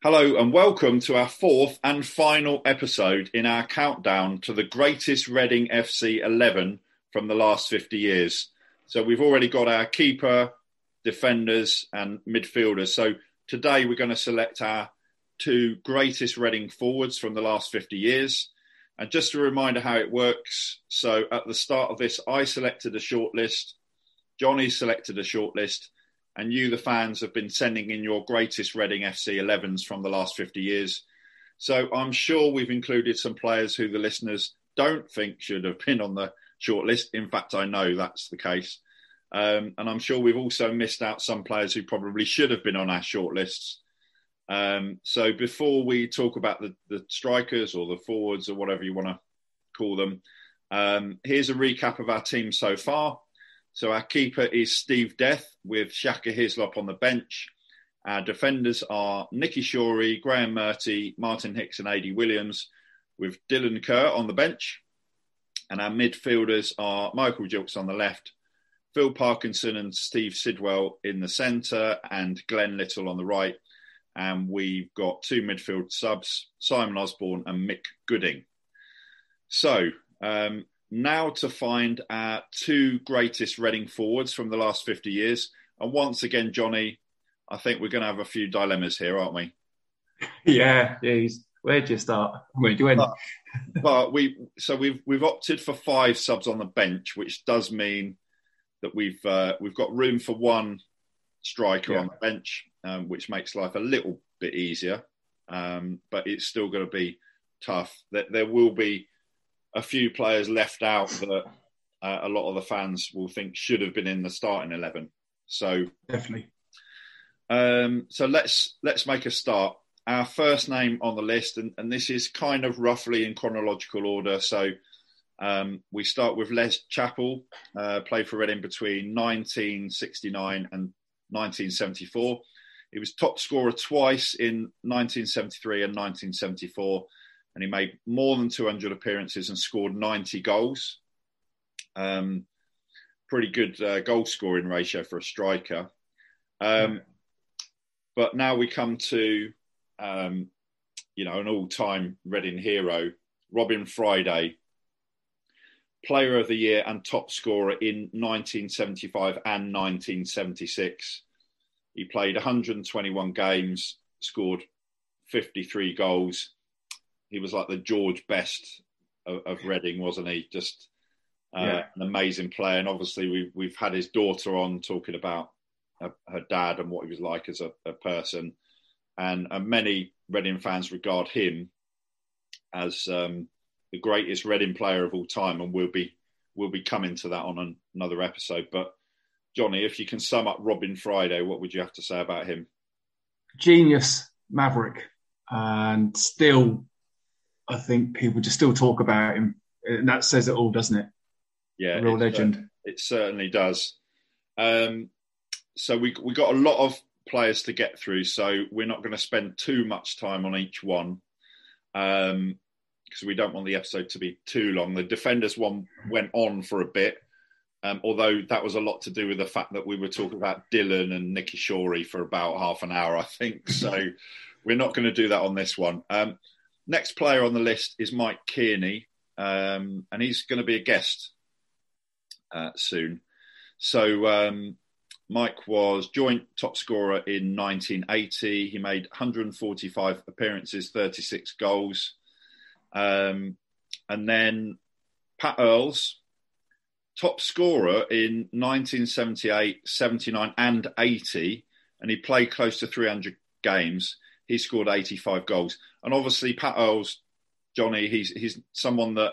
Hello and welcome to our fourth and final episode in our countdown to the greatest Reading FC 11 from the last 50 years. So we've already got our keeper, defenders, and midfielders. So today we're going to select our two greatest Reading forwards from the last 50 years. And just a reminder how it works. So at the start of this, I selected a shortlist, Johnny selected a shortlist, and you, the fans, have been sending in your greatest Reading FC 11s from the last 50 years. So I'm sure we've included some players who the listeners don't think should have been on the shortlist. In fact, I know that's the case. Um, and I'm sure we've also missed out some players who probably should have been on our shortlists. Um, so before we talk about the, the, strikers or the forwards or whatever you want to call them, um, here's a recap of our team so far. So our keeper is Steve Death with Shaka Hislop on the bench. Our defenders are Nicky Shorey, Graeme Murty, Martin Hicks, and Adi Williams, with Dylan Kerr on the bench. And our midfielders are Michael Gilkes on the left, Phil Parkinson and Steve Sidwell in the centre, and Glenn Little on the right. And we've got two midfield subs, Simon Osborn and Mick Gooding. So, um, now to find our two greatest Reading forwards from the last 50 years. And once again, Johnny, I think we're going to have a few dilemmas here, aren't we? Yeah, geez. Where'd you start? Where do you end? But, but we so we've we've opted for five subs on the bench, which does mean that we've uh, we've got room for one striker yeah. on the bench, um, which makes life a little bit easier. Um, but it's still going to be tough. That there will be a few players left out that uh, a lot of the fans will think should have been in the starting eleven. So definitely. Um, so let's let's make a start. Our first name on the list, and, and this is kind of roughly in chronological order. So um, we start with Les Chappell, uh, played for Reading between 1969 and 1974. He was top scorer twice in 1973 and 1974 and he made more than 200 appearances and scored 90 goals. Um, pretty good uh, goal scoring ratio for a striker. Um, but now we come to, um, you know, an all-time Reading hero, Robin Friday, Player of the Year and top scorer in 1975 and 1976. He played 121 games, scored 53 goals, he was like the George Best of, of Reading, wasn't he? Just uh, yeah. an amazing player. And obviously, we've we've had his daughter on talking about her, her dad and what he was like as a, a person. And, and, many Reading fans regard him as um, the greatest Reading player of all time, and we'll be we'll be coming to that on an, another episode. But Johnny, if you can sum up Robin Friday, what would you have to say about him? Genius, maverick, and still I think people just still talk about him, and that says it all, doesn't it? Yeah, a real legend. it certainly does. Um, so we we got a lot of players to get through, so we're not going to spend too much time on each one. because um, we don't want the episode to be too long. The defenders one went on for a bit, um, although that was a lot to do with the fact that we were talking about Dylan and Nicky Shorey for about half an hour, I think. So we're not going to do that on this one. Um, next player on the list is Mike Kearney, um, and he's going to be a guest uh, soon. So um, Mike was joint top scorer in 1980. He made 145 appearances, 36 goals. Um, and then Pat Earles, top scorer in 1978, 79, and 80. And he played close to 300 games. He scored 85 goals. And obviously, Pat Earles, Johnny, he's, he's someone that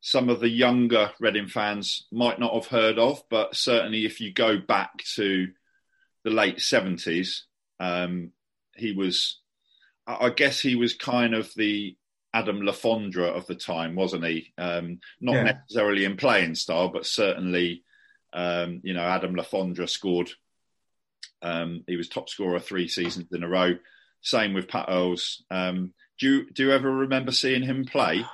some of the younger Reading fans might not have heard of, but certainly if you go back to the late 70s, um, he was, I guess he was kind of the Adam Le Fondre of the time, wasn't he? Um, not yeah. necessarily in playing style, but certainly, um, you know, Adam Le Fondre scored. Um, he was top scorer three seasons in a row. Same with Pat Earles. Um, do you do you ever remember seeing him play?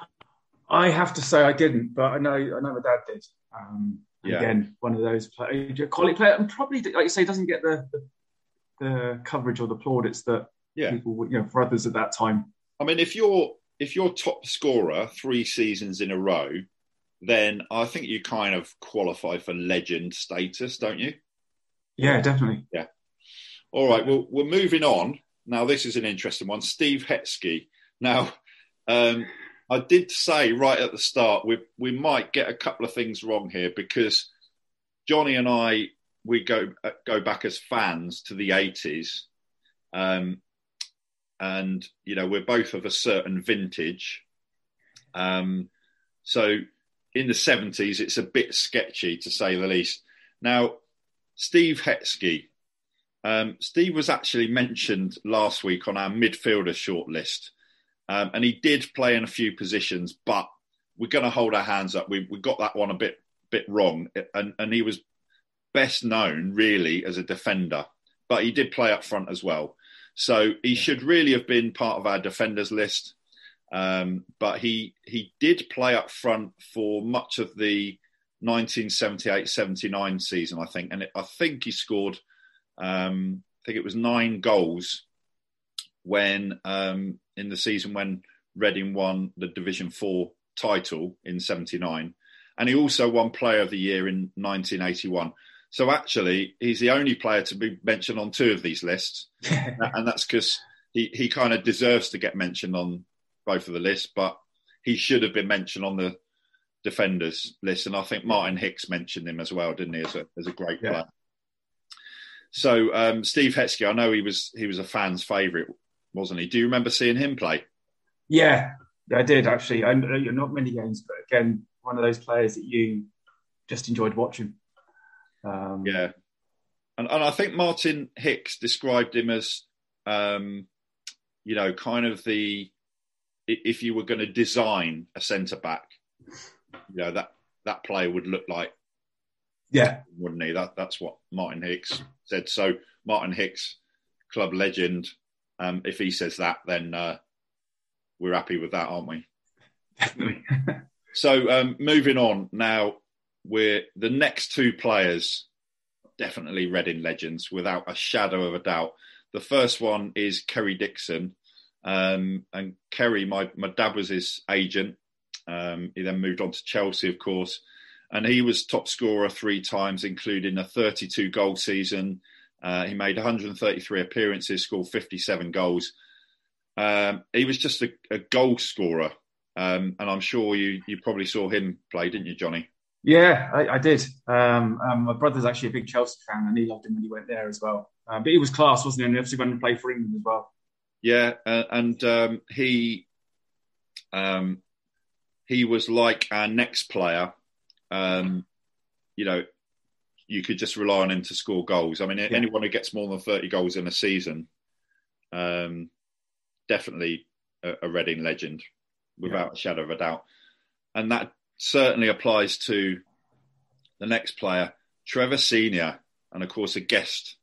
I have to say I didn't, but I know I know my dad did. Um, yeah. Again, one of those play, quality player, and probably like you say, doesn't get the, the, the coverage or the plaudits that yeah. people, would, you know, for others at that time. I mean, if you're if you're top scorer three seasons in a row, then I think you kind of qualify for legend status, don't you? Yeah, definitely. Yeah. All right. Well, we're moving on. Now, this is an interesting one. Steve Hetzke. Now, um, I did say right at the start we we might get a couple of things wrong here because Johnny and I we go uh, go back as fans to the eighties, um, and you know we're both of a certain vintage. Um, so in the seventies, it's a bit sketchy to say the least. Now, Steve Hetzke. Um, Steve was actually mentioned last week on our midfielder shortlist. Um, and he did play in a few positions, but we're going to hold our hands up. We, we got that one a bit bit wrong, and, and he was best known really as a defender, but he did play up front as well. So he should really have been part of our defenders list. Um, but he he did play up front for much of the 1978-79 season, I think, and it, I think he scored. Um, I think it was nine goals when um, in the season when Reading won the Division Four title in '79, and he also won Player of the Year in 1981. So actually, he's the only player to be mentioned on two of these lists, and that's because he he kind of deserves to get mentioned on both of the lists, but he should have been mentioned on the defenders list. And I think Martin Hicks mentioned him as well, didn't he, as a as a great yeah. player. So um, Steve Hetzke, I know he was he was a fan's favourite wasn't he? Do you remember seeing him play? Yeah, I did actually. I, not many games, but again, one of those players that you just enjoyed watching. Um, yeah, and, and I think Martin Hicks described him as, um, you know, kind of the if you were going to design a centre back, you know that that player would look like. Yeah, wouldn't he? That that's what Martin Hicks said. So Martin Hicks, club legend, um, if he says that, then uh, we're happy with that, aren't we? Definitely. so um, moving on now, we're the next two players, definitely Reading legends, without a shadow of a doubt. The first one is Kerry Dixon, um, and Kerry, my my dad was his agent. Um, he then moved on to Chelsea, of course, and he was top scorer three times, including a 32 goal season uh, he made 133 appearances, scored 57 goals. Um, he was just a, a goal scorer, um, and I'm sure you you probably saw him play, didn't you, Johnny? Yeah, I, I did. Um, um, my brother's actually a big Chelsea fan, and he loved him when he went there as well. Um, but he was class, wasn't he? And he obviously went and played for England as well. Yeah, uh, and um, he he was like our next player. You know, you could just rely on him to score goals. I mean, yeah. anyone who gets more than 30 goals in a season, um, definitely a, a Reading legend, without yeah. a shadow of a doubt. And that certainly applies to the next player, Trevor Senior, and of course a guest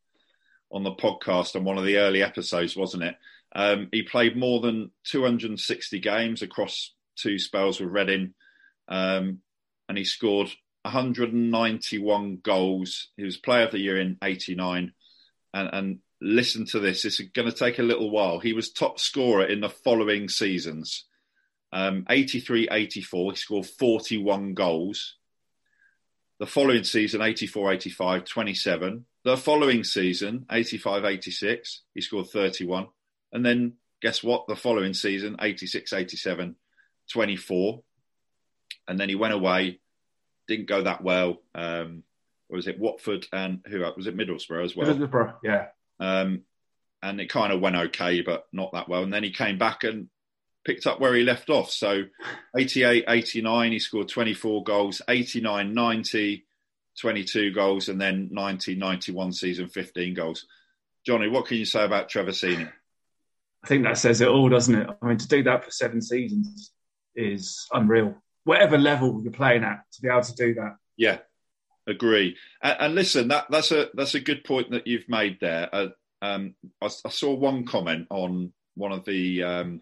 on the podcast on one of the early episodes, wasn't it? Um, he played more than 260 games across two spells with Reading, um, and he scored 191 goals. He was Player of the Year in '89, and, and listen to this. Is going to take a little while. He was top scorer in the following seasons. Um, 83 84, he scored 41 goals. The following season, 84 85, 27. The following season, 85 86, he scored 31. And then guess what? The following season, 86 87, 24. And then he went away, didn't go that well. Um, was it Watford and who was it Middlesbrough as well? Middlesbrough, yeah. Um, and it kind of went okay, but not that well. And then he came back and picked up where he left off. So 88, 89, he scored 24 goals, 89, 90, 22 goals, and then 90, 91 season, 15 goals. Johnny, what can you say about Trevor Senior? I think that says it all, doesn't it? I mean, to do that for seven seasons is unreal. Whatever level you're playing at, to be able to do that. Yeah, agree. And, and listen, that, that's a that's a good point that you've made there. Uh, um, I, I, saw one comment on one of the um,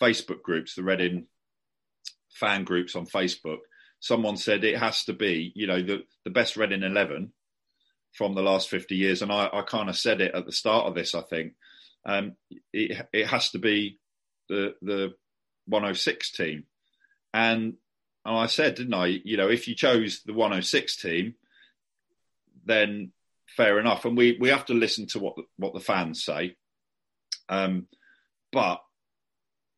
Facebook groups, the Reading fan groups on Facebook. Someone said it has to be, you know, the, the best Reading 11 from the last 50 years. And I, I kind of said it at the start of this, I think. Um, it, it has to be the, the 106 team. And, and I said, didn't I, you know, if you chose the 106 team, then fair enough. And we, we have to listen to what the, what the fans say. Um, but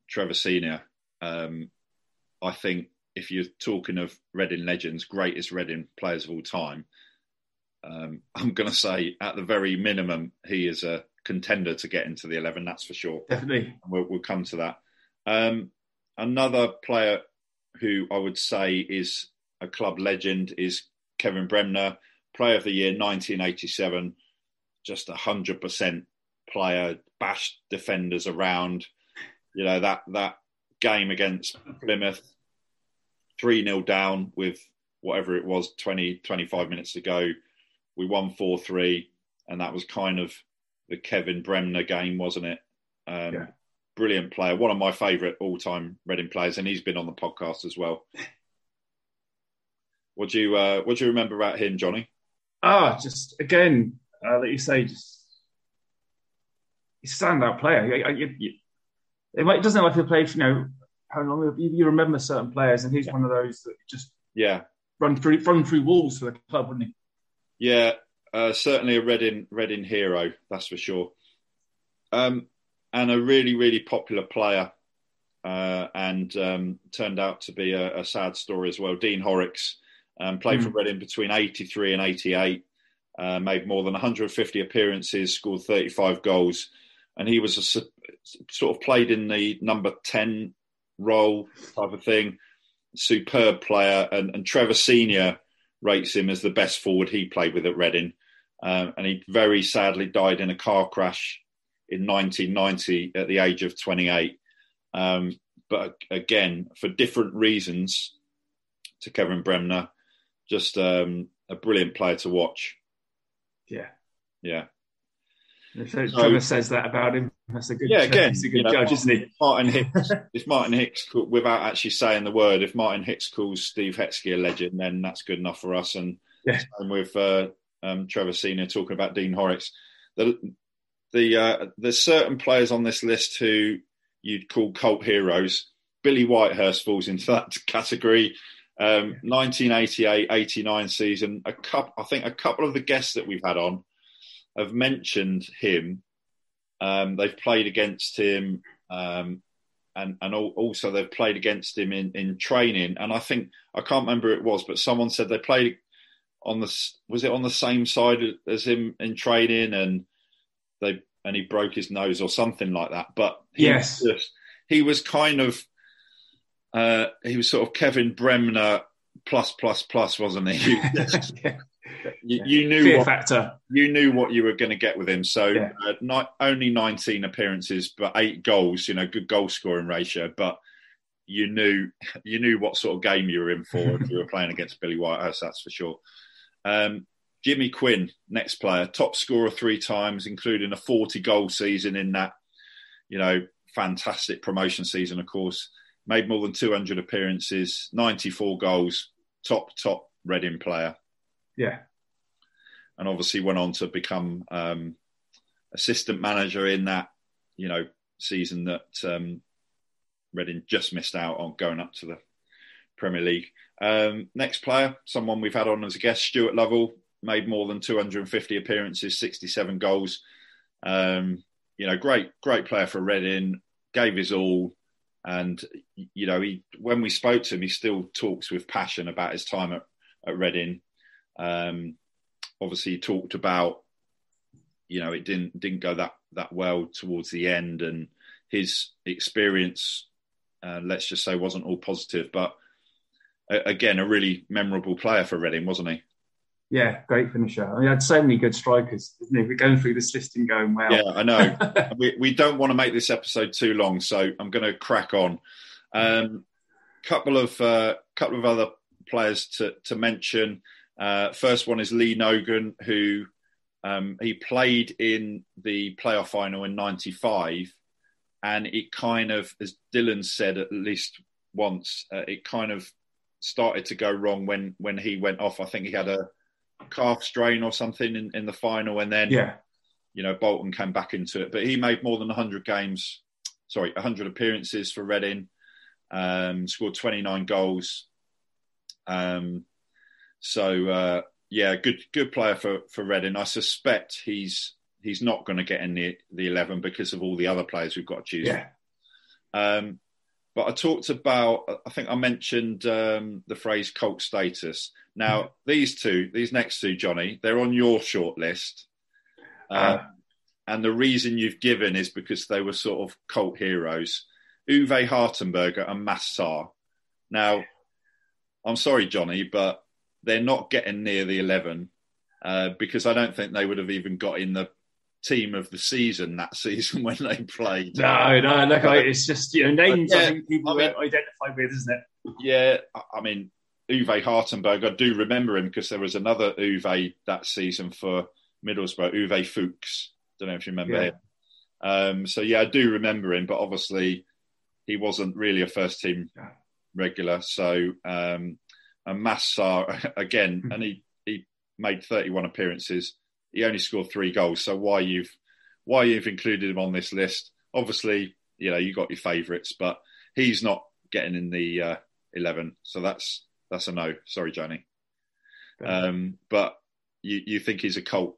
Trevor Senior, um, I think if you're talking of Reading legends, greatest Reading players of all time, um, I'm going to say at the very minimum he is a contender to get into the 11. That's for sure. Definitely. We'll, we'll come to that. Um, another player who I would say is a club legend is Kevin Bremner, Player of the Year 1987. Just a hundred percent player, bashed defenders around you know that that game against Plymouth, three 0 down with whatever it was 20, 25 minutes to go. We won four three, and that was kind of the Kevin Bremner game, wasn't it? Um, yeah. Brilliant player, one of my favourite all time Reading players, and he's been on the podcast as well. What do you uh, what do you remember about him, Johnny? Ah, just again, uh, like you say, just he's a standout player. You, you, it, might, it doesn't matter if you played, you know, how long you, you remember certain players, and he's yeah. one of those that just yeah run through run through walls for the club, wouldn't he? Yeah, uh, certainly a Reading Reading hero, that's for sure. Um, and a really really popular player, uh, and um, turned out to be a, a, sad story as well. Dean Horrix um, played mm. for Reading between '83 and '88. Uh, made more than 150 appearances, scored 35 goals, and he was a, sort of played in the number 10 role type of thing. Superb player. And, and Trevor Senior rates him as the best forward he played with at Reading. Um, and he very sadly died in a car crash in 1990 at the age of 28. Um, but again, for different reasons to Kevin Bremner, just um, a brilliant player to watch. Yeah. Yeah. So, Trevor says that about him, that's a good. Yeah, again, he's a good you know, judge, isn't he? Martin Hicks. if Martin Hicks, without actually saying the word, if Martin Hicks calls Steve Hetzke a legend, then that's good enough for us. And yeah. with uh, um, Trevor Senior talking about Dean Horrix, the the uh, there's certain players on this list who you'd call cult heroes. Billy Whitehurst falls into that category. Um, 1988-89 season. A couple, I think, a couple of the guests that we've had on have mentioned him. Um, they've played against him, um, and and also they've played against him in, in training. And I think I can't remember it was, but someone said they played on the was it on the same side as him in training, and they and he broke his nose or something like that. But he yes, was just, he was kind of uh, he was sort of Kevin Bremner plus plus plus, wasn't he? yeah you, you knew Fear what, factor. You knew what you were going to get with him. So yeah. uh, not only 19 appearances, but eight goals. You know, good goal scoring ratio. But you knew you knew what sort of game you were in for if you were playing against Billy Whitehurst. That's for sure. Um, Jimmy Quinn, next player, top scorer three times, including a 40 goal season in that you know, fantastic promotion season, of course. Made more than 200 appearances, 94 goals, top, top Reading player. Yeah. And obviously went on to become um, assistant manager in that, you know, season that um, Reading just missed out on going up to the Premier League. Um, next player, someone we've had on as a guest, Stuart Lovell, made more than 250 appearances, 67 goals. Um, you know, great, great player for Reading, gave his all. And, you know, he when we spoke to him, he still talks with passion about his time at, at Reading. Um, obviously, he talked about, you know, it didn't didn't go that that well towards the end, and his experience, uh, let's just say, wasn't all positive. But again, a really memorable player for Reading, wasn't he? Yeah, great finisher. I mean, he had so many good strikers. We're going through this list and going well. Yeah, I know. we, we don't want to make this episode too long, so I'm going to crack on. Um, couple of uh, couple of other players to to mention. Uh, first one is Lee Nogan, who um, he played in the playoff final in '95, and it kind of, as Dylan said at least once, uh, it kind of started to go wrong when when he went off. I think he had a calf strain or something in, in the final, and then yeah, you know Bolton came back into it. But he made more than 100 games, sorry, 100 appearances for Reading, um, scored 29 goals. Um, so uh, yeah, good good player for for Reading. I suspect he's he's not going to get in the the 11 because of all the other players we've got to choose. Yeah. Um, but I talked about, I think I mentioned um, the phrase cult status. Now, mm. these two, these next two, Johnny, they're on your short list. Uh, uh, and the reason you've given is because they were sort of cult heroes Uwe Hartenberger and Mass Sarr. Now, I'm sorry, Johnny, but they're not getting near the 11 uh, because I don't think they would have even got in the team of the season that season when they played. No, no, look, it's just you know names yeah, I think people I mean, identify with, isn't it? Yeah, I mean Uwe Hartenberg, I do remember him because there was another Uwe that season for Middlesbrough, Uwe Fuchs. Don't know if you remember yeah. him. Um, so yeah, I do remember him, but obviously he wasn't really a first team regular. So um, and Mass Sarr again, hmm. and he he made 31 appearances he only scored three goals. So why you've why you've included him on this list? Obviously, you know you got your favourites, but he's not getting in the uh, eleven. So that's that's a no. Sorry, Johnny. Um, but you you think he's a cult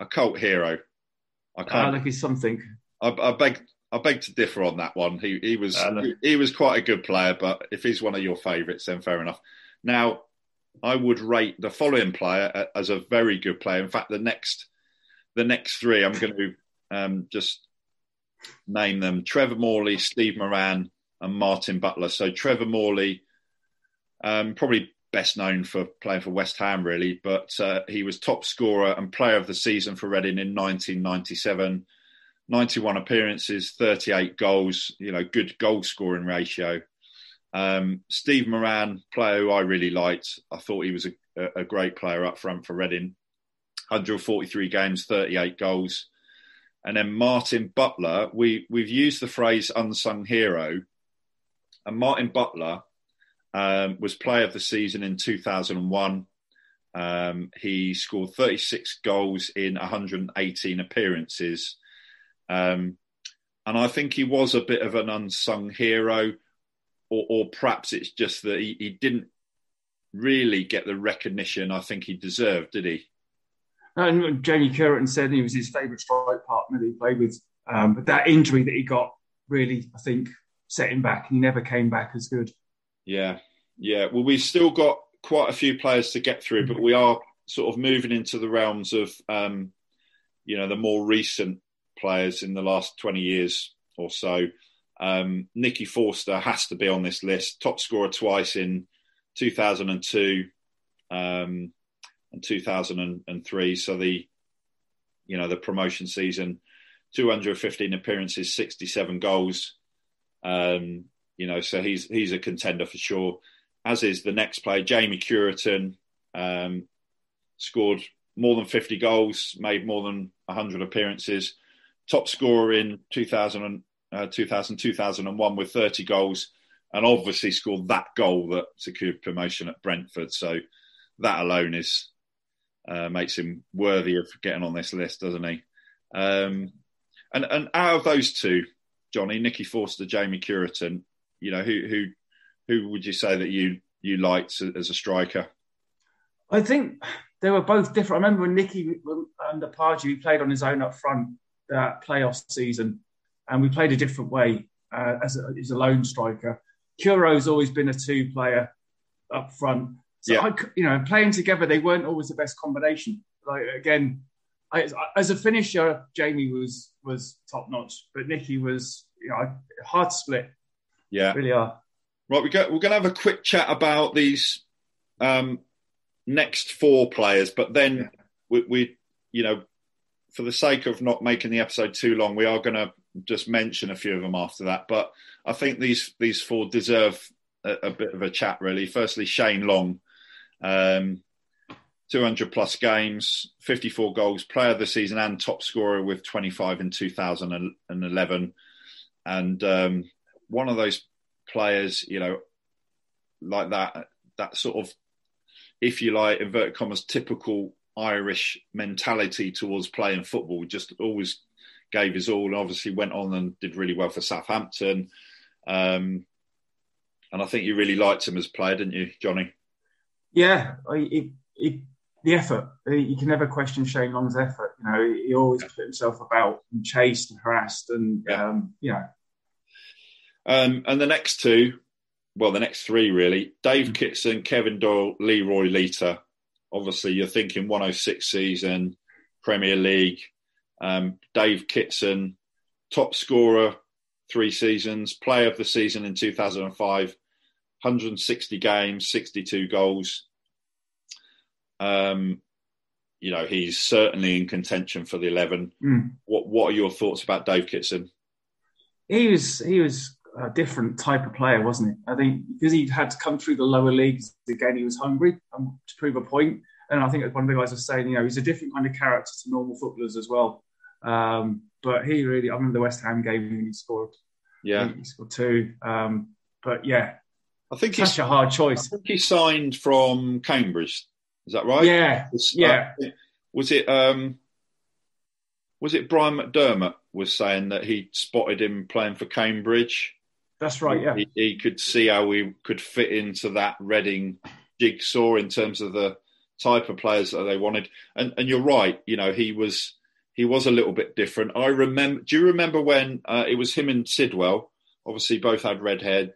a cult hero? I can't. Uh, like he's something. I, I beg I beg to differ on that one. He he was uh, he, he was quite a good player, but if he's one of your favourites, then fair enough. Now I would rate the following player as a very good player. In fact, the next the next three, I'm going to um, just name them: Trevor Morley, Steve Moran, and Martin Butler. So Trevor Morley, um, probably best known for playing for West Ham, really, but uh, he was top scorer and player of the season for Reading in 1997. 91 appearances, 38 goals. You know, good goal scoring ratio. Um, Steve Moran, player who I really liked. I thought he was a, a great player up front for Reading. 143 games, 38 goals. And then Martin Butler, we, we've used the phrase unsung hero. And Martin Butler um, was player of the season in 2001. Um, he scored 36 goals in 118 appearances. Um, and I think he was a bit of an unsung hero or, or perhaps it's just that he, he didn't really get the recognition I think he deserved, did he? And Jamie Cureton said he was his favourite strike partner that he played with. Um, but that injury that he got really, I think, set him back. He never came back as good. Yeah, yeah. Well, we've still got quite a few players to get through, but we are sort of moving into the realms of, um, you know, the more recent players in the last 20 years or so. Um, Nicky Forster has to be on this list. Top scorer twice in 2002 um, and 2003. So the you know the promotion season, 215 appearances, 67 goals. Um, you know, so he's he's a contender for sure. As is the next player, Jamie Cureton, um, scored more than 50 goals, made more than 100 appearances, top scorer in 2000 uh, 2000 2001 with 30 goals and obviously scored that goal that secured promotion at Brentford. So that alone is uh, makes him worthy of getting on this list, doesn't he? Um, and and out of those two, Johnny, Nicky Forster, Jamie Cureton, you know, who who who would you say that you you liked as a striker? I think they were both different. I remember when Nicky under Pardew, he played on his own up front that playoff season, and we played a different way uh, as, a, as a lone striker. Curo's always been a two player up front. So, yeah. I, you know, playing together, they weren't always the best combination. Like, again, I, as a finisher, Jamie was was top notch, but Nicky was, you know, hard to split. Yeah. Really are. Right, we go, we're going to have a quick chat about these um, next four players, but then yeah. we, we, you know, for the sake of not making the episode too long, we are going to just mention a few of them after that. But I think these these four deserve a, a bit of a chat, really. Firstly, Shane Long, um, 200 plus games, 54 goals, player of the season, and top scorer with 25 in 2011. And um, one of those players, you know, like that, that sort of, if you like, inverted commas, typical Irish mentality towards playing football. Just always gave his all, and obviously went on and did really well for Southampton. Um, and I think you really liked him as a player, didn't you, Johnny? Yeah, it, it, the effort. You can never question Shane Long's effort. You know, he always put himself about and chased and harassed, and yeah. um, you know. Um, and the next two, well, the next three really: Dave mm-hmm. Kitson, Kevin Doyle, Leroy Lita obviously you're thinking 106 season, Premier League. Um, Dave Kitson, top scorer three seasons, player of the season in 2005, 160 games, 62 goals. Um, you know, he's certainly in contention for the 11. Mm. What What are your thoughts about Dave Kitson? He was he was a different type of player, wasn't he? I think because he had to come through the lower leagues again, he was hungry um, to prove a point. And I think one of the guys was saying, you know, he's a different kind of character to normal footballers as well. Um, but he really, I remember the West Ham game when he scored. Yeah, he scored two. Um, but yeah, I think such a hard choice. I think he signed from Cambridge. Is that right? Yeah, was, yeah. Uh, was it? Um, was it Brian McDermott was saying that he spotted him playing for Cambridge? That's right. Yeah, he, he could see how we could fit into that Reading jigsaw in terms of the type of players that they wanted. And and you're right. You know, he was he was a little bit different. I remember. Do you remember when uh, it was him and Sidwell? Obviously, both had red hair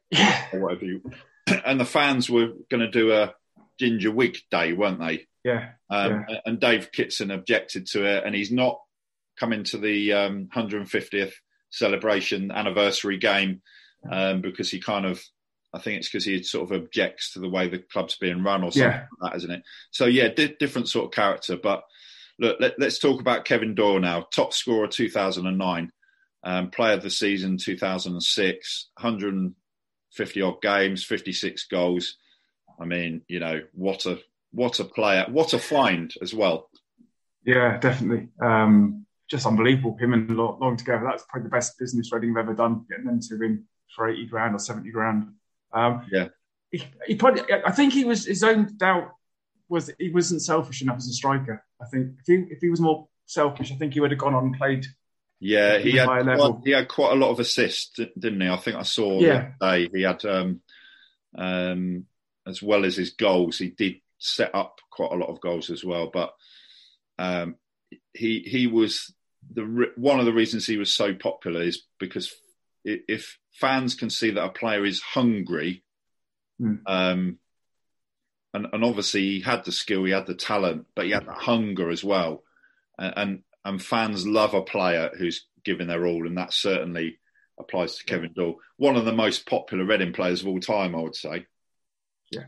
or whatever. You, and the fans were going to do a ginger wig day, weren't they? Yeah, um, yeah. And Dave Kitson objected to it, and he's not coming to the um, 150th celebration anniversary game um, because he kind of, I think it's because he sort of objects to the way the club's being run or something yeah. like that, isn't it? So yeah, di- different sort of character. But look, let, us talk about Kevin Doyle now. Top scorer 2009, um, player of the season 2006, 150 odd games, 56 goals. I mean, you know, what a what a player, what a find as well. Yeah, definitely. Um, just unbelievable. Him and Long together. That's probably the best business Reading have ever done. Getting them to win for eighty grand or seventy grand. Um, yeah. He, he, probably. I think he was his own doubt was he wasn't selfish enough as a striker. I think if he if he was more selfish, I think he would have gone on and played. Yeah, he had quite, he had quite a lot of assists, didn't he? I think I saw yeah. day he had um, um, as well as his goals, he did set up quite a lot of goals as well. But um, he he was the one of the reasons he was so popular is because if fans can see that a player is hungry, mm. um, and, and, obviously he had the skill, he had the talent, but he had the hunger as well, and, and, and fans love a player who's giving their all, and that certainly applies to Kevin Doyle, one of the most popular Reading players of all time, I would say. Yeah,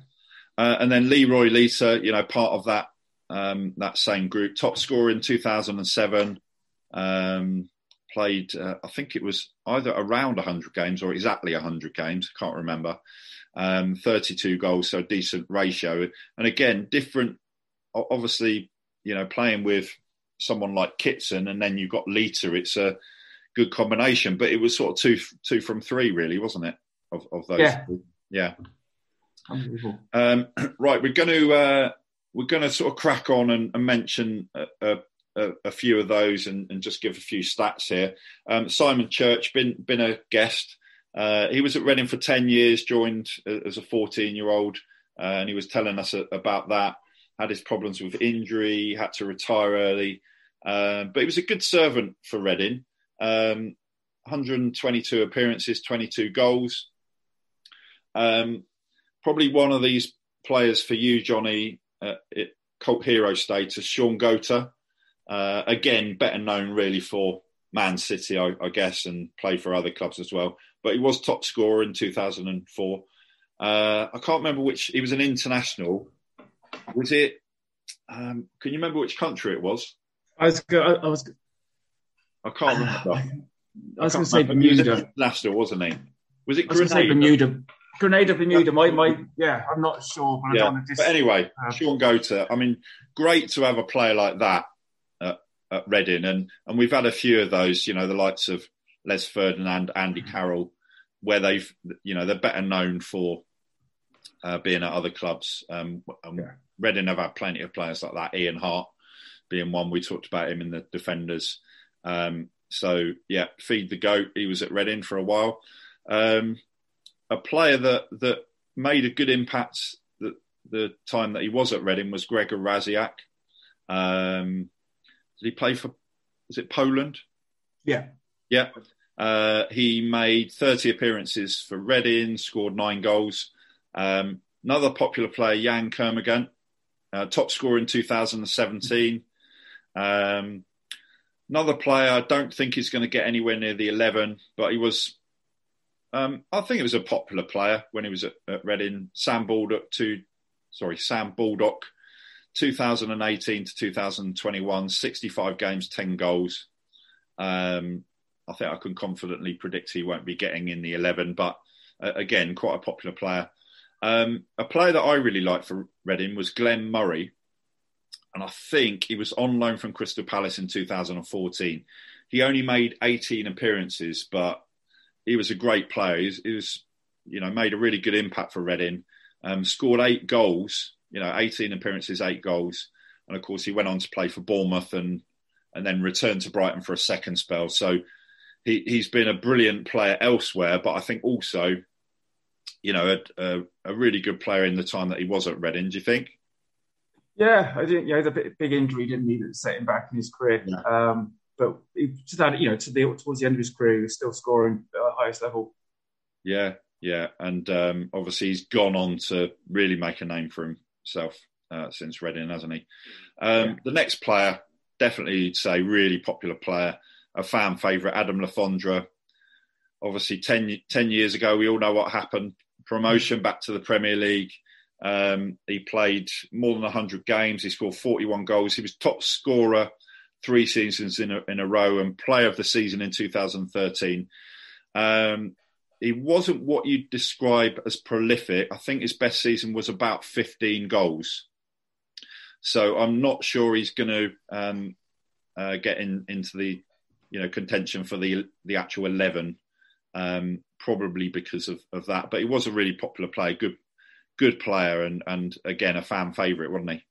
uh, and then Leroy Lita, you know, part of that um, that same group, top scorer in 2007. Um, played, uh, I think it was either around 100 games or exactly 100 games. I can't remember. Um, 32 goals, so a decent ratio. And again, different. Obviously, you know, playing with someone like Kitson, and then you've got Lita. It's a good combination. But it was sort of two two from three, really, wasn't it? Of, of those, yeah, yeah. Um, right, we're going to uh, we're going to sort of crack on and, and mention a, a, a, few of those and, and, just give a few stats here. Um, Simon Church been been a guest. Uh, he was at Reading for ten years, joined as a fourteen year old, uh, and he was telling us about that. Had his problems with injury, had to retire early, uh, but he was a good servant for Reading. Um, 122 appearances, 22 goals. Um, probably one of these players for you, Johnny, uh, it, cult hero status, Shaun Goater. Uh, again, better known really for Man City, I, I, guess, and played for other clubs as well. But he was top scorer in 2004. Uh, I can't remember which. He was an international. Was it? Um, can you remember which country it was? I was. I was. I can't remember. I was going to say Bermuda. International, wasn't he? Was it Grenada? Bermuda. Grenada, Bermuda. My, my, yeah, I'm not sure. But, yeah. but anyway, uh, Shaun Goater. I mean, great to have a player like that at, Reading, and and we've had a few of those. You know, the likes of Les Ferdinand, Andy mm-hmm. Carroll, where they've, you know, they're better known for uh, being at other clubs. Um, yeah. Reading have had plenty of players like that. Ian Harte being one. We talked about him in the defenders. Um, so yeah, feed the goat. He was at Reading for a while. Um, a player that that made a good impact the, the time that he was at Reading was Gregor Rasiak. Um, did he play for? Is it Poland? Yeah, yeah. Uh, he made 30 appearances for Reading, scored nine goals. Um, another popular player, Yann Kermorgant, uh, top scorer in 2017. Um, another player, I don't think he's going to get anywhere near the 11, but he was um, I think it was a popular player when he was at, at Reading. Sam Baldock to, sorry, Sam Baldock, 2018 to 2021, 65 games, 10 goals. Um, I think I can confidently predict he won't be getting in the 11, but uh, again, quite a popular player. Um, a player that I really liked for Reading was Glenn Murray, and I think he was on loan from Crystal Palace in 2014. He only made 18 appearances, but he was a great player. He was, you know, made a really good impact for Reading. Um, scored eight goals, you know, 18 appearances, eight goals. And of course, he went on to play for Bournemouth and and then returned to Brighton for a second spell. So he, he's been a brilliant player elsewhere, but I think also, you know, a, a, a really good player in the time that he was at Reading. Do you think? Yeah, I think yeah, he had a big injury, didn't he, that set him back in his career. Yeah. Um, but to that, you know, to the towards the end of his career, he was still scoring at the highest level. Yeah, yeah, and um, obviously he's gone on to really make a name for himself uh, since Reading, hasn't he? Um, yeah. The next player, definitely say really popular player, a fan favourite, Adam Le Fondre. Obviously, 10, 10, years ago, we all know what happened. Promotion back to the Premier League. Um, he played more than 100 games. He scored 41 goals. He was top scorer three seasons in a, in a row and player of the season in 2013. Um, he wasn't what you'd describe as prolific. I think his best season was about 15 goals. So I'm not sure he's going to um, uh, get in, into the you know contention for the the actual 11, um, probably because of, of that. But he was a really popular player, good good player, and and again a fan favourite, wasn't he?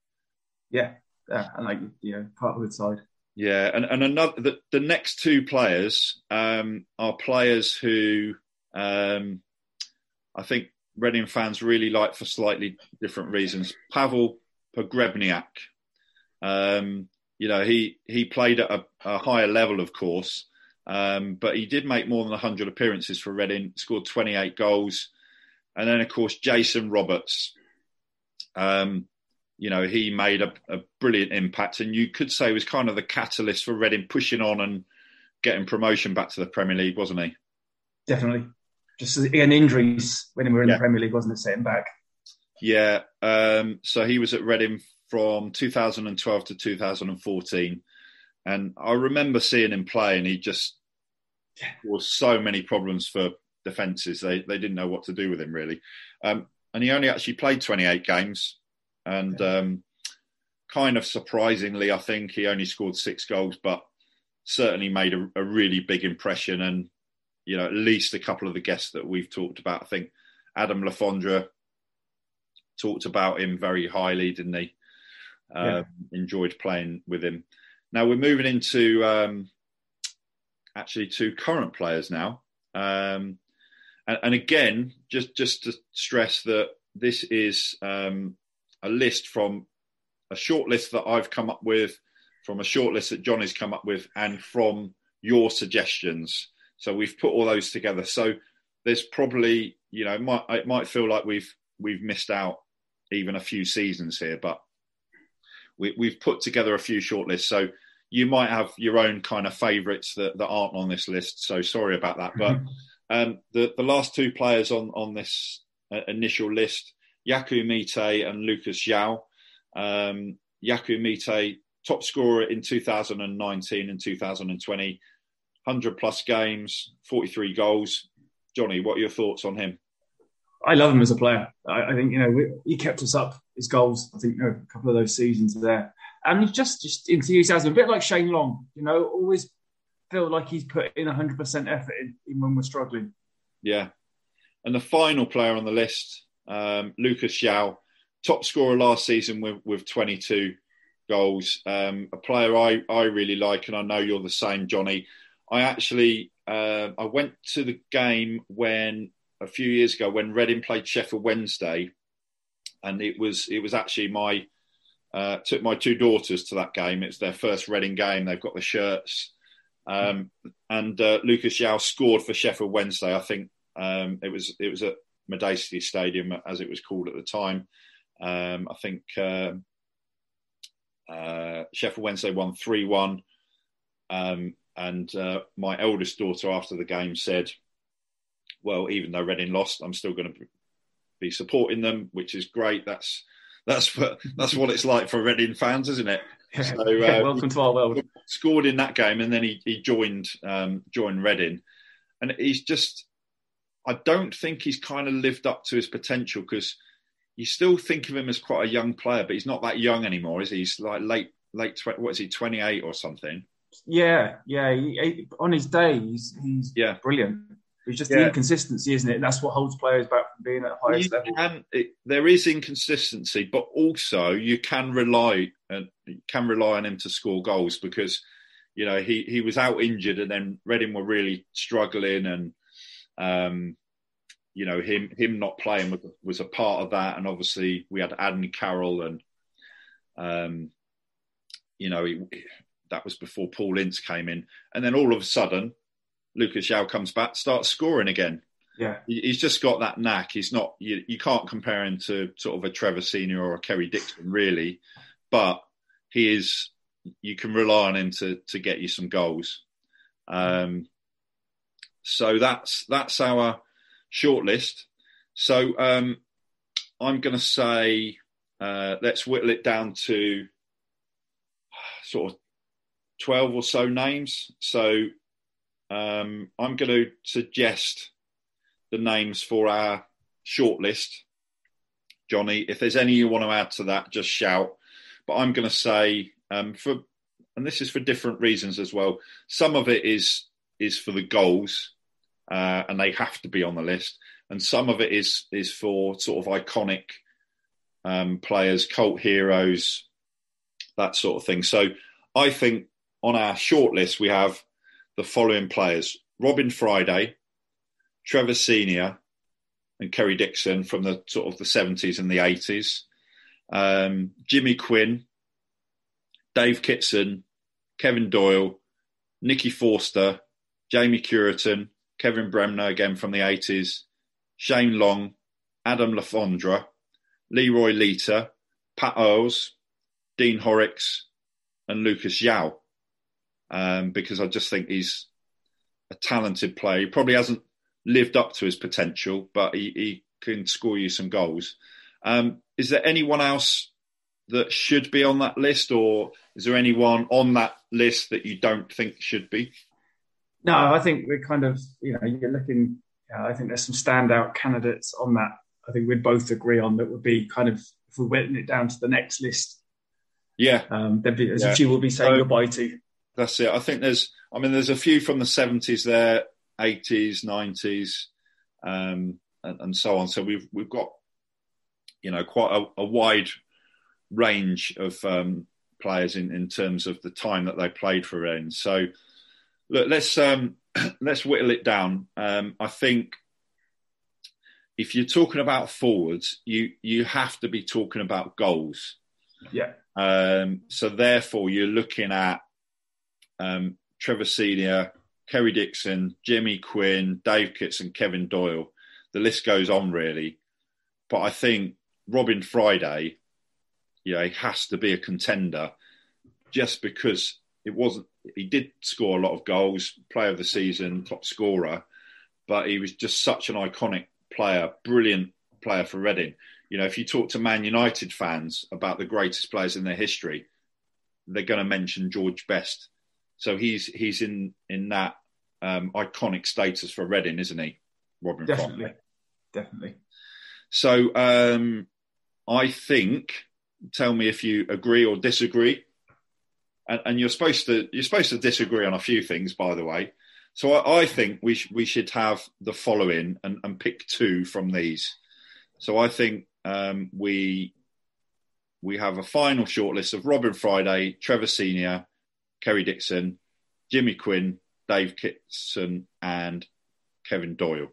Yeah, yeah, and like you know part of the side. Yeah, and, and another the, the next two players um, are players who um, I think Reading fans really like for slightly different reasons. Pavel Pogrebnyak, um, you know, he he played at a, a higher level, of course, um, but he did make more than 100 appearances for Reading, scored 28 goals, and then of course Jason Roberts. Um, you know, he made a, a, brilliant impact, and you could say was kind of the catalyst for Reading pushing on and getting promotion back to the Premier League, wasn't he? Definitely. Just again, injuries when we were in yeah. the Premier League, wasn't it, setting back? Yeah. Um, so he was at Reading from 2012 to 2014, and I remember seeing him play, and he just yeah. was so many problems for defences. They they didn't know what to do with him really, um, and he only actually played 28 games and um, kind of surprisingly, I think he only scored six goals, but certainly made a, a, really big impression. And you know, at least a couple of the guests that we've talked about, I think Adam Le Fondre talked about him very highly, didn't he? Uh, yeah. Enjoyed playing with him. Now we're moving into um, actually two current players now. Um, and, and, again, just just to stress that this is um, a list from a short list that I've come up with, from a short list that Johnny's come up with, and from your suggestions. So we've put all those together. So there's probably, you know, it might, it might feel like we've we've missed out even a few seasons here, but we, have put together a few shortlists. So you might have your own kind of favourites that, that aren't on this list. So sorry about that. But um, the the last two players on on this uh, initial list, Yakou Meite and Lucas João. Um, Yakou Meite, top scorer in 2019 and 2020, 100 plus games, 43 goals. Johnny, what are your thoughts on him? I love him as a player. I, I think you know we, he kept us up. His goals, I think, you know, a couple of those seasons there, and he's just just enthusiasm, a bit like Shane Long. You know, always feel like he's put in 100 percent effort in, even when we're struggling. Yeah, and the final player on the list, um, Lucas João, top scorer last season with with 22 goals. Um, a player I I really like, and I know you're the same, Johnny. I actually uh, I went to the game when a few years ago when Reading played Sheffield Wednesday, and it was it was actually my uh, took my two daughters to that game. It's their first Reading game. They've got the shirts, um, and uh, Lucas João scored for Sheffield Wednesday. I think um, it was it was at Madejski Stadium as it was called at the time. Um, I think um, uh, Sheffield Wednesday won three one, um, and uh, my eldest daughter after the game said well, even though Reading lost, I'm still going to be supporting them, which is great. That's that's what that's what it's like for Reading fans, isn't it? So, uh, welcome to our world. Scored in that game, and then he, he joined um, joined Reading, and he's just. I don't think he's kind of lived up to his potential because you still think of him as quite a young player, but he's not that young anymore, is he? He's like late late. What is he? Twenty eight or something? Yeah, yeah. He, on his day, he's, he's yeah. brilliant. It's just yeah. the inconsistency, isn't it? And that's what holds players back from being at the highest you level. Can, it, there is inconsistency, but also you can rely and uh, can rely on him to score goals because you know he he was out injured and then Reading were really struggling and um, you know him him not playing was, was, a part of that and obviously we had Andy Carroll and um, you know he, that was before Paul Ince came in and then all of a sudden Lucas João comes back, starts scoring again. Yeah, he's just got that knack. He's not you, you can't compare him to sort of a Trevor Senior or a Kerry Dixon really, but he is. You can rely on him to to get you some goals. Um, so that's that's our short list. So um, I'm going to say uh, let's whittle it down to sort of twelve or so names. So um, I'm going to suggest the names for our shortlist. Johnny, if there's any you want to add to that, just shout. But I'm going to say um, for, and this is for different reasons as well. Some of it is is for the goals, uh, and they have to be on the list, and some of it is is for sort of iconic um, players, cult heroes, that sort of thing. So I think on our shortlist we have the following players. Robin Friday, Trevor Senior, and Kerry Dixon from the sort of the 70s and the 80s, um, Jimmy Quinn, Dave Kitson, Kevin Doyle, Nicky Forster, Jamie Cureton, Kevin Bremner again from the 80s, Shane Long, Adam Le Fondre, Leroy Lita, Pat Earles, Dean Horrix, and Lucas João um, because I just think he's a talented player. He probably hasn't lived up to his potential, but he, he can score you some goals. Um, is there anyone else that should be on that list, or is there anyone on that list that you don't think should be? No, I think we're kind of, you know, you're looking, I think there's some standout candidates on that. I think we'd both agree on that would be kind of, if we went it down to the next list. Yeah. Um, there'd be, as yeah. a few will be saying so, goodbye to that's it. I think there's I mean, there's a few from the 70s there, 80s, 90s, um, and, and, so on. So we've we've got you know quite a, a wide range of um, players in, in terms of the time that they played for Rennes. So look, let's um, let's whittle it down. Um, I think if you're talking about forwards, you you have to be talking about goals. Yeah. Um, so therefore, you're looking at um, Trevor Senior, Kerry Dixon, Jimmy Quinn, Dave Kitson, Kevin Doyle. The list goes on really, but I think Robin Friday, yeah, he has to be a contender, just because it wasn't. He did score a lot of goals, player of the season, top scorer, but he was just such an iconic player, brilliant player for Reading. You know, if you talk to Man United fans about the greatest players in their history, they're going to mention George Best. So he's he's in in that um, iconic status for Reading, isn't he, Robin? Definitely, definitely. So um, I think. Tell me if you agree or disagree. And, and, you're supposed to you're supposed to disagree on a few things, by the way. So I, I think we sh- we should have the following and, and pick two from these. So I think um, we we have a final shortlist of Robin Friday, Trevor Senior, Kerry Dixon, Jimmy Quinn, Dave Kitson, and Kevin Doyle.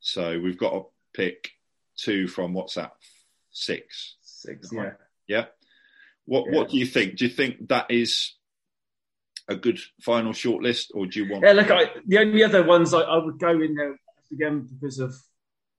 So we've got to pick two from what's that? Six. Six, yeah. Yeah. What yeah. What do you think? Do you think that is a good final shortlist, or do you want? Yeah, look, I, the only other ones I, I, would go in there again because of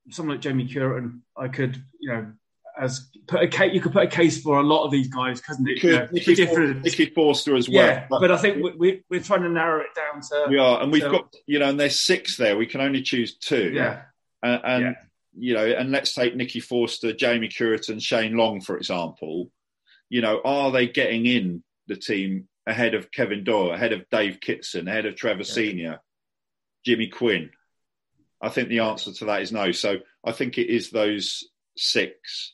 someone like Jamie Cureton. I could, you know, as put a case, you could put a case for a lot of these guys, couldn't it? Could, you know, Nicky, different, Nicky Forster as well. Yeah, but, but I think we, we, are trying to narrow it down to. We are, and we've so, got, you know, and there's six there. We can only choose two. Yeah, and, and yeah. you know, and let's take Nicky Forster, Jamie Cureton, Shane Long, for example. You know, are they getting in the team ahead of Kevin Doyle, ahead of Dave Kitson, ahead of Trevor yeah. Senior, Jimmy Quinn? I think the answer to that is no. So I think it is those six.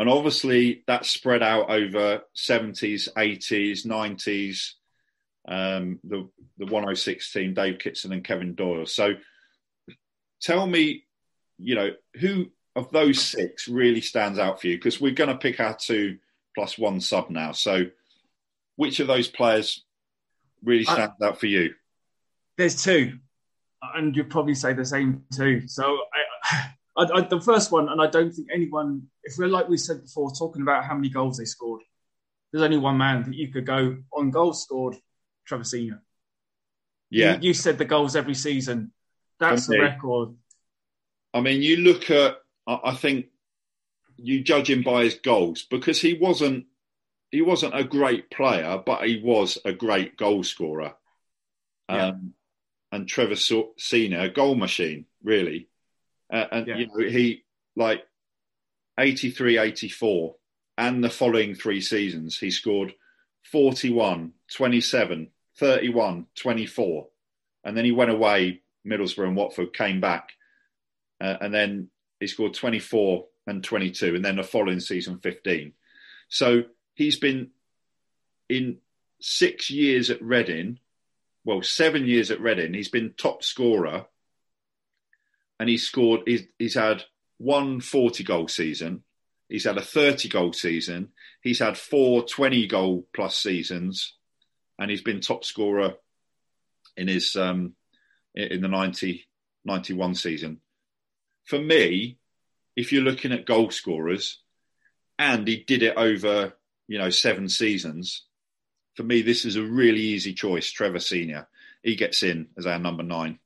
And obviously that's spread out over 70s, 80s, 90s, um, the, the 106 team, Dave Kitson and Kevin Doyle. So tell me, you know, who of those six really stands out for you? Because we're going to pick our two plus one sub now. So which of those players really stands I, out for you? There's two, and you'd probably say the same two. So I, I, I, the first one, and I don't think anyone, if we're like we said before, talking about how many goals they scored, there's only one man that you could go on goals scored, Trevor Senior. Yeah, you, you said the goals every season. That's the record. I mean, you look at. I think you judge him by his goals because he wasn't he wasn't a great player, but he was a great goal scorer. Yeah. Um, and Trevor Senior, a goal machine, really. Uh, and yeah. you know, he like 83, 84, and the following three seasons, he scored 41, 27, 31, 24. And then he went away, Middlesbrough and Watford came back. Uh, and then he scored 24 and 22, and then the following season, 15. So he's been in six years at Reading, well, seven years at Reading, he's been top scorer and he's scored, he's, he's had one 40 goal season, he's had a 30 goal season, he's had four 20 goal plus seasons, and he's been top scorer in his um, in the 90 91 season. For me, if you're looking at goal scorers, and he did it over you know, seven seasons, for me, this is a really easy choice. Trevor Senior, he gets in as our number nine.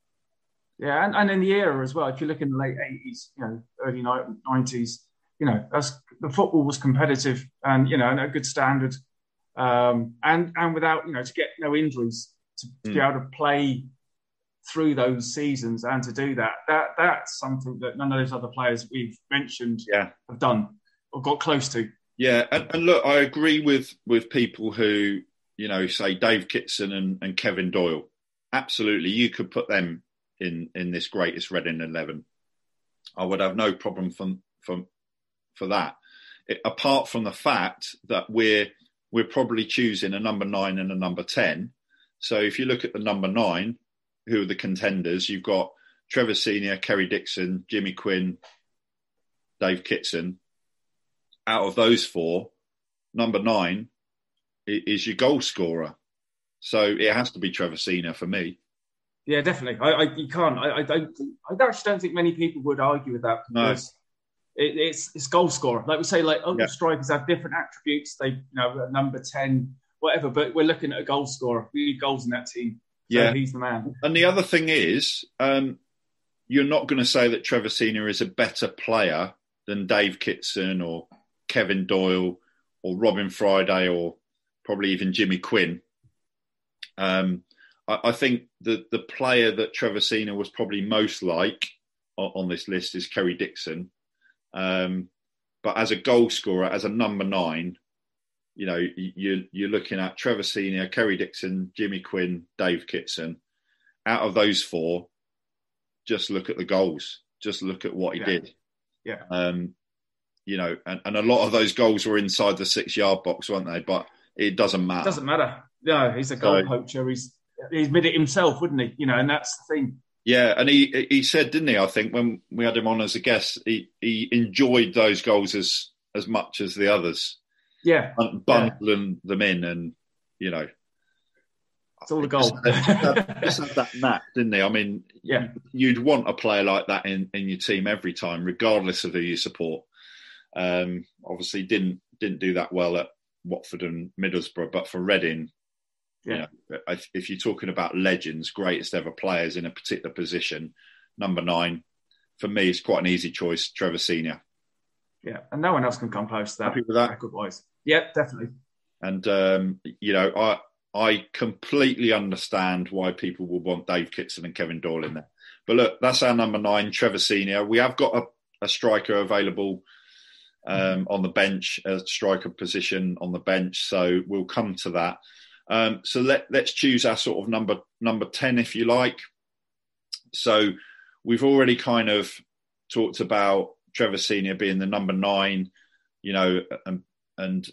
Yeah, and, and in the era as well. If you look in the late eighties, you know, early nineties, you know, that's the football was competitive and you know, and a good standard, um, and and without you know to get no injuries to, to mm. be able to play through those seasons and to do that, that that's something that none of those other players we've mentioned yeah. have done or got close to. Yeah, and, and, look, I agree with with people who you know say Dave Kitson and, and Kevin Doyle. Absolutely, you could put them in in this greatest Reading eleven. I would have no problem from from for that. It, apart from the fact that we're we're probably choosing a number nine and a number ten, So if you look at the number nine, who are the contenders? You've got Trevor Senior, Kerry Dixon, Jimmy Quinn, Dave Kitson. Out of those four, number nine is your goal scorer. So it has to be Trevor Senior for me. Yeah, definitely. I, I you can't. I, I, don't. I actually don't think many people would argue with that because no. it, it's it's goal scorer. Like we say, like other yeah. strikers have different attributes. They, you know, number ten, whatever. But we're looking at a goal scorer. We need goals in that team. So yeah, he's the man. And the other thing is, um, you're not going to say that Trevor Senior is a better player than Dave Kitson or Kevin Doyle or Robin Friday or probably even Jimmy Quinn. Um, I, I, think the the player that Trevor Senior was probably most like on, on this list is Kerry Dixon. Um, but as a goal scorer, as a number nine, you know, you, you're looking at Trevor Senior, Kerry Dixon, Jimmy Quinn, Dave Kitson. Out of those four, just look at the goals. Just look at what he yeah. did. Yeah. Um, you know, and, and a lot of those goals were inside the six yard box, weren't they? But it doesn't matter. It doesn't matter. No, he's a goal so, poacher. He's he's made it himself, wouldn't he? You know, and that's the thing. Yeah, and he he said, didn't he? I think when we had him on as a guest, he he enjoyed those goals as as much as the others. Yeah, bundling yeah. them in, and you know, it's all the goal. just, had, just had that knack, didn't he? I mean, yeah, you'd want a player like that in, in your team every time, regardless of who you support. Um, obviously, didn't didn't do that well at Watford and Middlesbrough, but for Reading, yeah. You know, if you're talking about legends, greatest ever players in a particular position, number nine, for me, it's quite an easy choice. Trevor Senior. Yeah, and no one else can come close to that. Happy with that? Record wise, yeah, definitely. And um, you know, I I completely understand why people will want Dave Kitson and Kevin Doyle in there. But look, that's our number nine, Trevor Senior. We have got a, a striker available um, on the bench, a striker position on the bench. So we'll come to that. Um, so let, let's choose our sort of number number ten, if you like. So we've already kind of talked about Trevor Senior being the number nine, you know, and, and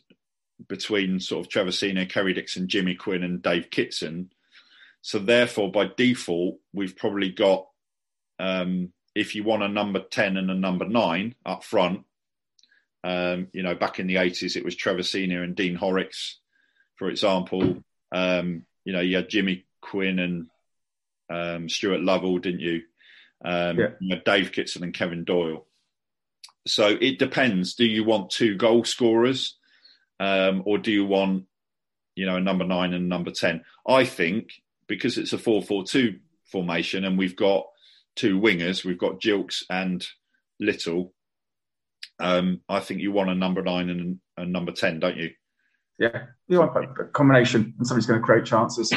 between sort of Trevor Senior, Kerry Dixon, Jimmy Quinn, and Dave Kitson. So therefore, by default, we've probably got um, if you want a number ten and a number nine up front. Um, you know, back in the eighties, it was Trevor Senior and Dean Horrix for example. Um, you know, you had Jimmy Quinn and um, Stuart Lovell, didn't you? Um, yeah. you had Dave Kitson and Kevin Doyle. So it depends. Do you want two goal scorers, um, or do you want, you know, a number nine and number ten? I think because it's a four-four-two formation, and we've got two wingers, we've got Gilkes and Little. Um, I think you want a number nine and a number ten, don't you? Yeah, you want a combination, and somebody's going to create chances.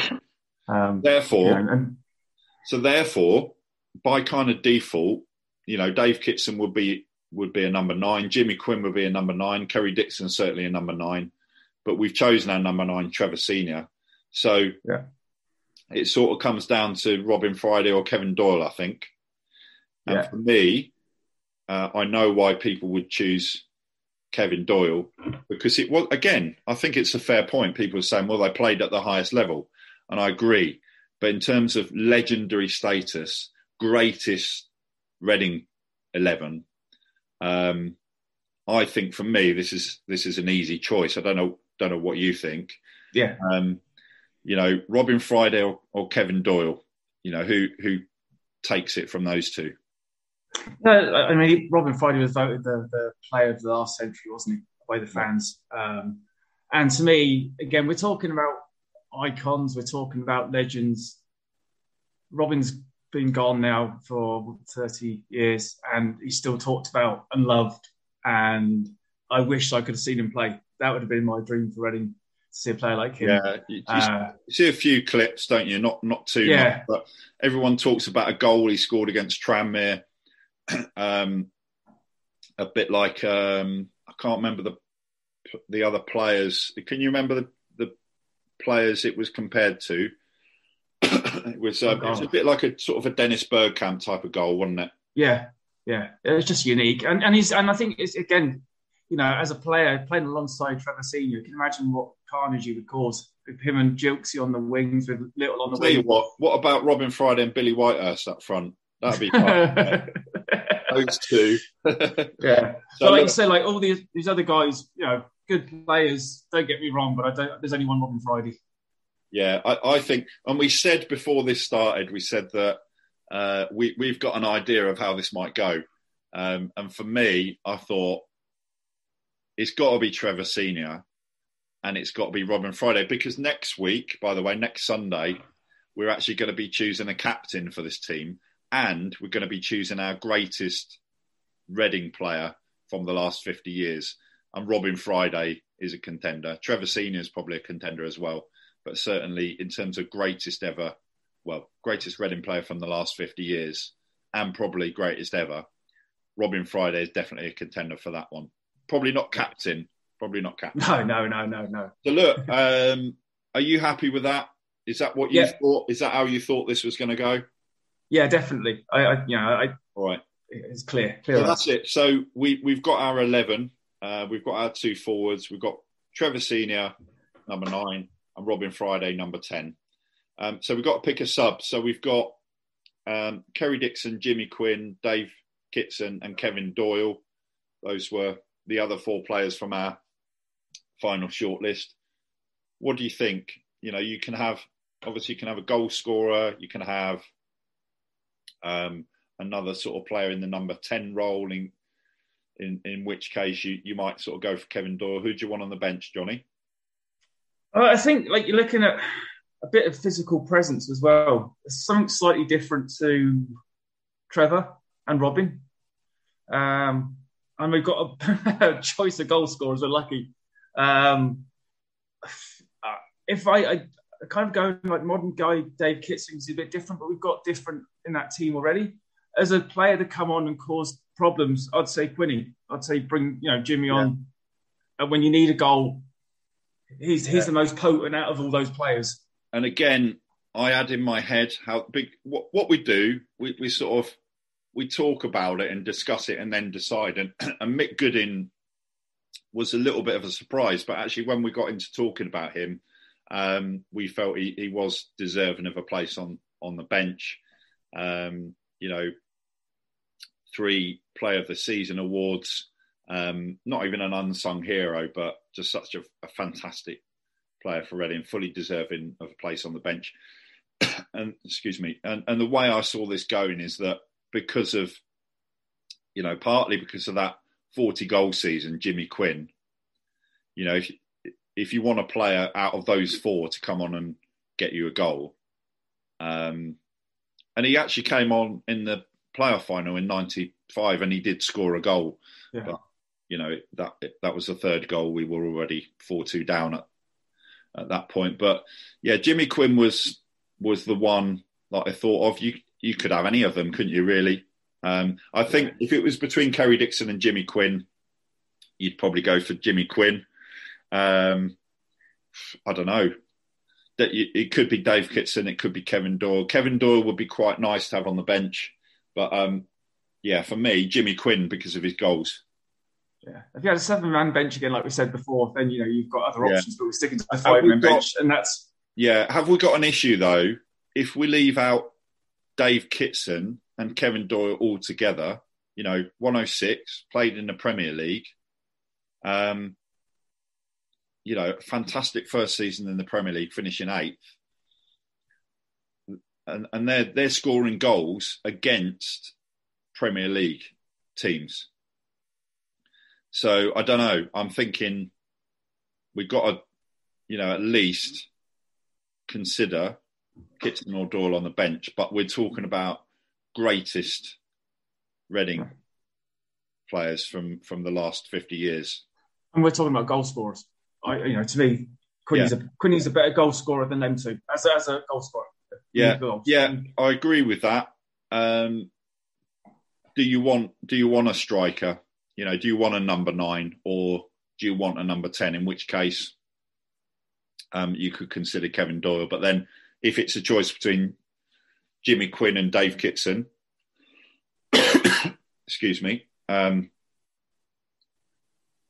Um, therefore, you know, and, so therefore, by kind of default, you know, Dave Kitson would be would be a number nine, Jimmy Quinn would be a number nine, Kerry Dixon certainly a number nine, but we've chosen our number nine, Trevor Senior. So yeah, it sort of comes down to Robin Friday or Kevin Doyle, I think. And yeah. for me, uh, I know why people would choose Kevin Doyle because it was again. I think it's a fair point. People are saying, well, they played at the highest level, and I agree. But in terms of legendary status, greatest Reading eleven, um, I think for me this is this is an easy choice. I don't know don't know what you think. Yeah. Um, you know, Robin Friday or, or Kevin Doyle. You know who who takes it from those two. No, I mean Robin Friday was voted the, the player of the last century, wasn't he, by the fans? Um, and to me, again, we're talking about icons, we're talking about legends. Robin's been gone now for 30 years, and he's still talked about and loved. And I wish I could have seen him play. That would have been my dream for Reading to see a player like him. Yeah, you, uh, see a few clips, don't you? Not not too yeah. much, but everyone talks about a goal he scored against Tranmere um, a bit like um, I can't remember the the other players. Can you remember the, the players it was compared to? it was um, oh, it was a bit like a sort of a Dennis Bergkamp type of goal, wasn't it? Yeah, yeah. It was just unique, and and he's and I think it's again you know, as a player playing alongside Trevor Senior, you can imagine what carnage he would cause with him and Gilksy on the wings with Little on the Tell wing. You what? What about Robin Friday and Billy Whitehurst up front? That'd be fun. Those two. yeah. So, like you said, like all these these other guys, you know, good players. Don't get me wrong, but I don't. There's only one Robin Friday. Yeah, I, I think, and we said before this started, we said that uh, we we've got an idea of how this might go, um, and for me, I thought it's got to be Trevor Senior, and it's got to be Robin Friday because next week, by the way, next Sunday, we're actually going to be choosing a captain for this team, and we're going to be choosing our greatest Reading player from the last 50 years. And Robin Friday is a contender. Trevor Senior is probably a contender as well, but certainly in terms of greatest ever, well, greatest Reading player from the last 50 years, and probably greatest ever. Robin Friday is definitely a contender for that one. Probably not captain. Probably not captain. No, no, no, no, no. So look, um, are you happy with that? Is that what you yeah. thought? Is that how you thought this was going to go? Yeah, definitely. I, I you know, I. All right. It's clear. clear so that's it. So we we've got our eleven. Uh, we've got our two forwards. We've got Trevor Senior, number nine, and Robin Friday, number ten. Um, so we've got to pick a sub. So we've got um, Kerry Dixon, Jimmy Quinn, Dave Kitson, and Kevin Doyle. Those were the other four players from our final shortlist. What do you think? You know, you can have obviously you can have a goal scorer, you can have um, another sort of player in the number ten role. In in in which case you you might sort of go for Kevin Doyle. Who do you want on the bench, Johnny? Uh, I think like you're looking at a bit of physical presence as well. Something slightly different to Trevor and Robin. Um, and we've got a choice of goal scorers. We're lucky. Um, if I, I kind of going like modern guy Dave Kitson's a bit different, but we've got different in that team already. As a player to come on and cause problems, I'd say Quinny. I'd say bring you know Jimmy on. And when you need a goal, he's he's yeah. the most potent out of all those players. And again, I had in my head how big what, what we do. We, we sort of we talk about it and discuss it and then decide. And, and Mick Gooding was a little bit of a surprise, but actually, when we got into talking about him, um, we felt he, he, was deserving of a place on on the bench. Um, you know, three Player of the Season awards. Um, not even an unsung hero, but just such a, a fantastic player for Reading, fully deserving of a place on the bench. and excuse me, and, and the way I saw this going is that because of, you know, partly because of that 40 goal season, Jimmy Quinn. You know, if if you want a player out of those four to come on and get you a goal, um, and he actually came on in the playoff final in '95, and he did score a goal. Yeah. But you know that that was the third goal. We were already four two down at at that point. But yeah, Jimmy Quinn was was the one that I thought of. You you could have any of them, couldn't you? Really, um, I think if it was between Kerry Dixon and Jimmy Quinn, you'd probably go for Jimmy Quinn. Um, I don't know. That it could be Dave Kitson, it could be Kevin Doyle. Kevin Doyle would be quite nice to have on the bench, but um, yeah, for me, Jimmy Quinn because of his goals. Yeah, if you had a seven-man bench again, like we said before, then you know you've got other options. Yeah. But we're sticking to the five-man bench, and that's yeah. Have we got an issue though? If we leave out Dave Kitson and Kevin Doyle all together. You know, 106 played in the Premier League. Um, you know, fantastic first season in the Premier League, finishing eighth. And, and they're they're scoring goals against Premier League teams. So I don't know. I'm thinking we've got to, you know, at least consider Kitson or Doyle on the bench, but we're talking about greatest Reading players from from the last fifty years. And we're talking about goal scorers. I, you know, to me, Quinny's, yeah. a, Quinny's a better goal scorer than them two as a, as a goal scorer. Yeah, yeah, I agree with that. Um, do you want do you want a striker? You know, do you want a number nine or do you want a number ten? In which case, um, you could consider Kevin Doyle. But then, if it's a choice between Jimmy Quinn and Dave Kitson, excuse me. Um,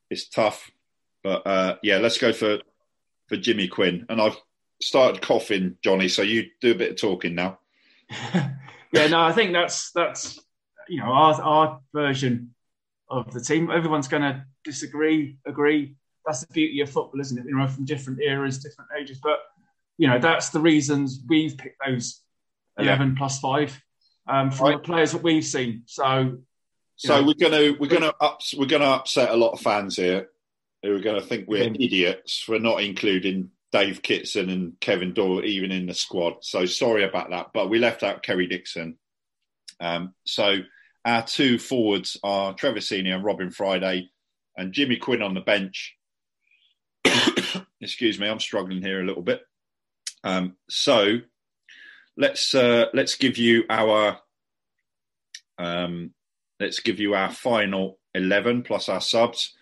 it's tough. But uh, yeah, let's go for for Jimmy Quinn. And I've started coughing, Johnny. So you do a bit of talking now. yeah, no, I think that's that's you know our our version of the team. Everyone's going to disagree, agree. That's the beauty of football, isn't it? You know, from different eras, different ages. But you know, that's the reasons we've picked those eleven yeah. plus five um, from right. the players that we've seen. So, so know, we're gonna we're gonna ups, we're gonna upset a lot of fans here who are going to think we're idiots for not including Dave Kitson and Kevin Doyle even in the squad. So sorry about that, but we left out Kerry Dixon. Um, so our two forwards are Trevor Senior and Robin Friday, and Jimmy Quinn on the bench. Excuse me, I'm struggling here a little bit. Um, so let's uh, let's give you our um, let's give you our final eleven plus our subs.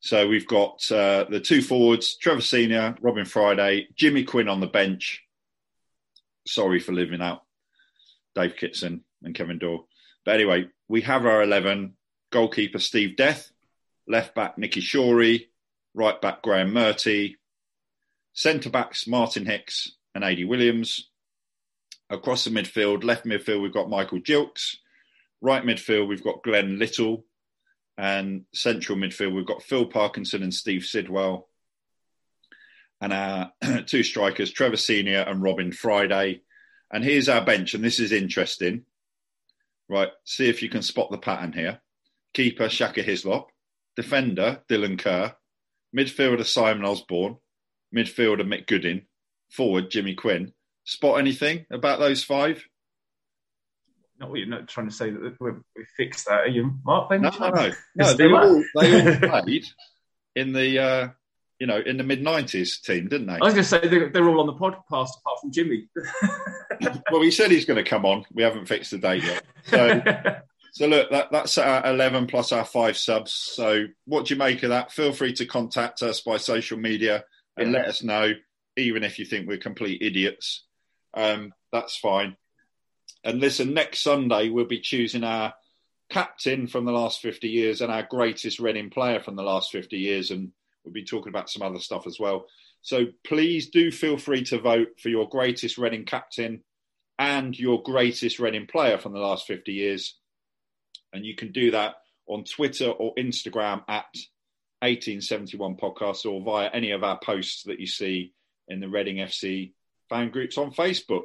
So we've got uh, the two forwards: Trevor Senior, Robin Friday, Jimmy Quinn on the bench. Sorry for leaving out Dave Kitson and Kevin Doyle. But anyway, we have our eleven: goalkeeper Steve Death, left back Nicky Shorey, right back Graeme Murty, centre backs Martin Hicks and Adi Williams. Across the midfield, left midfield, we've got Michael Gilkes. Right midfield, we've got Glenn Little. And central midfield, we've got Phil Parkinson and Steve Sidwell. And our two strikers, Trevor Senior and Robin Friday. And here's our bench, and this is interesting. Right, see if you can spot the pattern here. Keeper Shaka Hislop, defender Dylan Kerr, midfielder Simon Osborn, midfielder Mick Gooding, forward Jimmy Quinn. Spot anything about those five? Not you're not trying to say that we, we fixed that, are you, Mark? No, no, no, no. They all, they all played in the uh, you know in the mid '90s team, didn't they? I was going to say they're, they're, all on the podcast apart from Jimmy. well, he said he's going to come on. We haven't fixed the date yet. So, so look, that, that's our 11 plus our five subs. So, what do you make of that? Feel free to contact us by social media and yeah. let us know, even if you think we're complete idiots. Um, that's fine. And listen, next Sunday we'll be choosing our captain from the last 50 years and our greatest Reading player from the last 50 years. And we'll be talking about some other stuff as well. So please do feel free to vote for your greatest Reading captain and your greatest Reading player from the last 50 years. And you can do that on Twitter or Instagram at 1871 podcast or via any of our posts that you see in the Reading FC fan groups on Facebook.